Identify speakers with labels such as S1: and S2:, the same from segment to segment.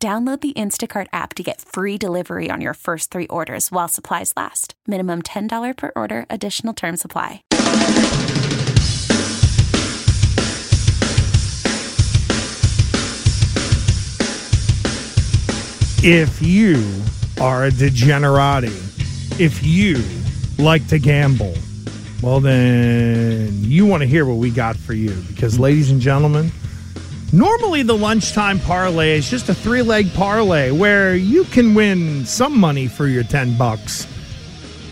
S1: Download the Instacart app to get free delivery on your first three orders while supplies last. Minimum $10 per order, additional term supply.
S2: If you are a degenerati, if you like to gamble, well, then you want to hear what we got for you. Because, ladies and gentlemen, normally the lunchtime parlay is just a three leg parlay where you can win some money for your 10 bucks.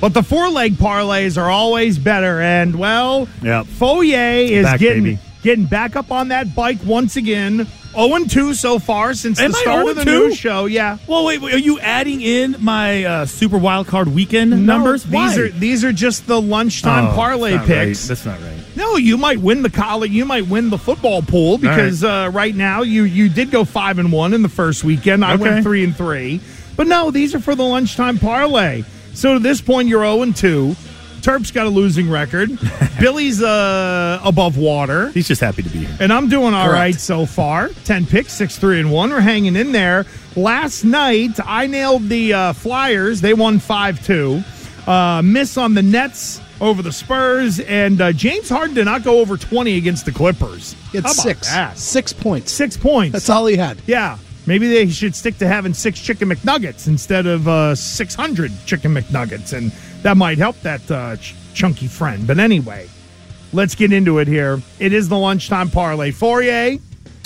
S2: But the four leg parlays are always better. And, well,
S3: Yep.
S2: Fauria is
S3: Back,
S2: getting,
S3: baby.
S2: getting back up on that bike once again. 0 2 so far since
S3: Am
S2: the start of the
S3: 0-2?
S2: new show. Yeah.
S3: Well, wait, wait, are you adding in my uh, Super Wild Card Weekend numbers?
S2: No,
S3: Why?
S2: these are these are just the lunchtime
S3: Oh,
S2: parlay
S3: not right.
S2: picks.
S3: That's not right.
S2: No, you might win the college. You might win the football pool because uh, right now you you did go five and one in the first weekend. I
S3: Okay.
S2: went three and three, but no, these are for the lunchtime parlay. So to this point, you're zero and two. Terp's got a losing record. Billy's uh, above water.
S3: He's just happy to be here.
S2: And I'm doing all right
S3: Correct.
S2: so far. 10 picks, 6 3 and 1. We're hanging in there. Last night, I nailed the uh, Flyers. They won 5 2. Uh, miss on the Nets over the Spurs. And uh, James Harden did not go over 20 against the Clippers.
S4: He had six.
S2: that?
S4: Six points.
S2: Six points.
S4: That's all he had.
S2: Yeah. Maybe they should stick to having six chicken McNuggets instead of uh, 600 chicken McNuggets. And that might help that uh, ch- chunky friend. But anyway, let's get into it here. It is the lunchtime parlay. Fauria,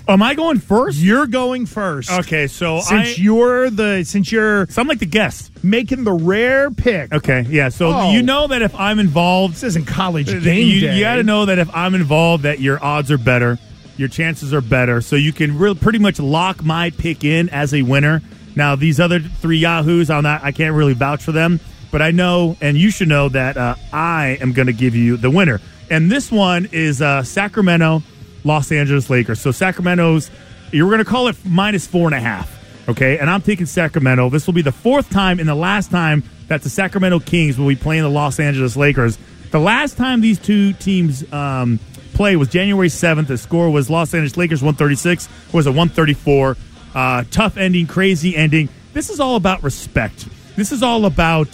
S3: Am I going first?
S2: you're going first.
S3: Okay, so
S2: Since
S3: I,
S2: you're the since you're
S3: so I'm like the guest.
S2: making the rare pick.
S3: Okay, yeah. So
S2: Oh.
S3: you know that if I'm involved,
S2: This isn't college
S3: you,
S2: game day.
S3: you got to know that if I'm involved, that your odds are better, your chances are better. So you can really pretty much lock my pick in as a winner. Now these other three Yahoos, I'm not, I can't really vouch for them, but I know, and you should know that uh, I am going to give you the winner. And this one is uh, Sacramento, Los Angeles Lakers. So Sacramento's, you're going to call it minus four and a half. Okay, and I'm taking Sacramento. This will be the fourth time and the last time that the Sacramento Kings will be playing the Los Angeles Lakers. The last time these two teams um, play was January 7th. The score was Los Angeles Lakers 136, was a 134. Uh, tough ending, crazy ending. This is all about respect. This is all about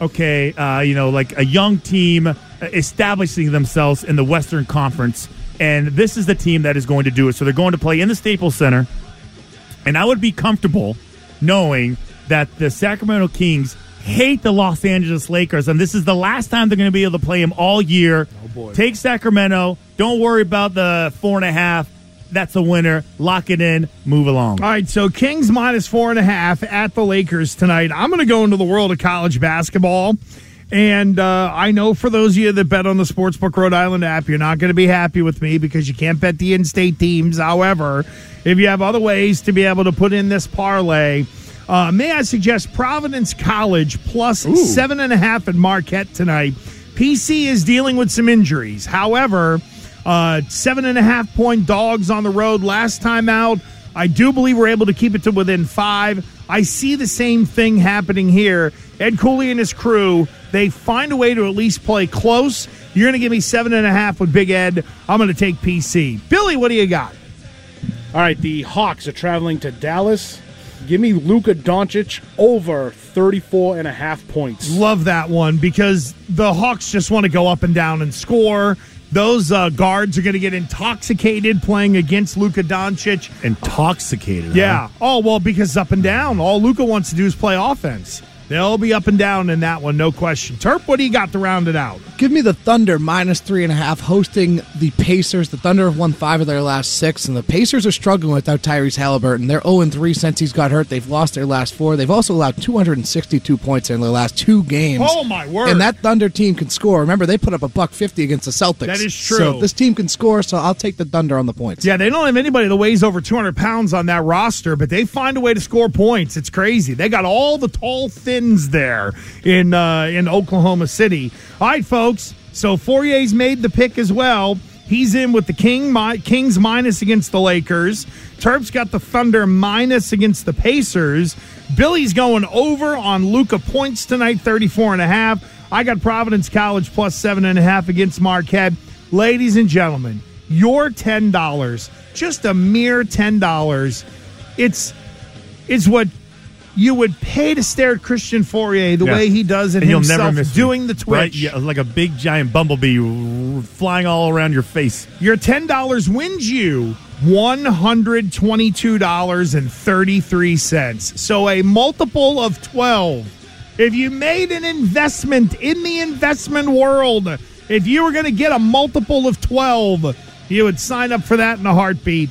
S3: okay, uh, you know, like a young team establishing themselves in the Western Conference, and this is the team that is going to do it. So they're going to play in the Staples Center, and I would be comfortable knowing that the Sacramento Kings hate the Los Angeles Lakers, and this is the last time they're going to be able to play them all year. Oh
S2: boy.
S3: Take Sacramento. Don't worry about the four and a half. That's a winner. Lock it in. Move along.
S2: All right, so Kings minus four and a half at the Lakers tonight. I'm going to go into the world of college basketball. And uh, I know for those of you that bet on the Sportsbook Rhode Island app, you're not going to be happy with me because you can't bet the in state teams. However, if you have other ways to be able to put in this parlay, uh, may I suggest Providence College plus seven and a half at Marquette tonight? PC is dealing with some injuries. However, uh, seven and a half point dogs on the road last time out. I do believe we're able to keep it to within five. I see the same thing happening here. Ed Cooley and his crew, they find a way to at least play close. You're going to give me seven and a half with Big Ed. I'm going to take PC. Billy, what do you got?
S4: All right, the Hawks are traveling to Dallas. Give me Luka Doncic over 34 and a half points.
S2: Love that one because the Hawks just want to go up and down and score. Those uh, guards are going to get intoxicated playing against Luka Doncic.
S3: Intoxicated.
S2: Yeah.
S3: huh?
S2: Oh well, because up and down. All Luka wants to do is play offense. They'll be up and down in that one, no question. Terp, what do you got to round it out?
S5: Give me the Thunder minus three and a half hosting the Pacers. The Thunder have won five of their last six, and the Pacers are struggling without Tyrese Haliburton. They're 0 3 since he's got hurt. They've lost their last four. They've also allowed 262 points in their last two games.
S2: Oh, my word.
S5: And that Thunder team can score. Remember, they put up a buck 50 against the Celtics.
S2: That is true.
S5: So this team can score, so I'll take the Thunder on the points.
S2: Yeah, they don't have anybody that weighs over 200 pounds on that roster, but they find a way to score points. It's crazy. They got all the tall there in uh, in Oklahoma City. All right, folks. So Fauria's made the pick as well. He's in with the King mi- Kings minus against the Lakers. Terp's got the Thunder minus against the Pacers. Billy's going over on Luka points tonight, 34 and a half. I got Providence College plus seven and a half against Marquette. Ladies and gentlemen, your $10, just a mere $10. It's it's what you would pay to stare at Christian Fauria the
S3: Yeah.
S2: way he does it
S3: and
S2: himself
S3: miss me.
S2: doing the twitch.
S3: Right? Yeah, like a big giant bumblebee flying all around your face.
S2: Your $10 wins you $122.33. So a multiple of 12. If you made an investment in the investment world, if you were going to get a multiple of 12, you would sign up for that in a heartbeat.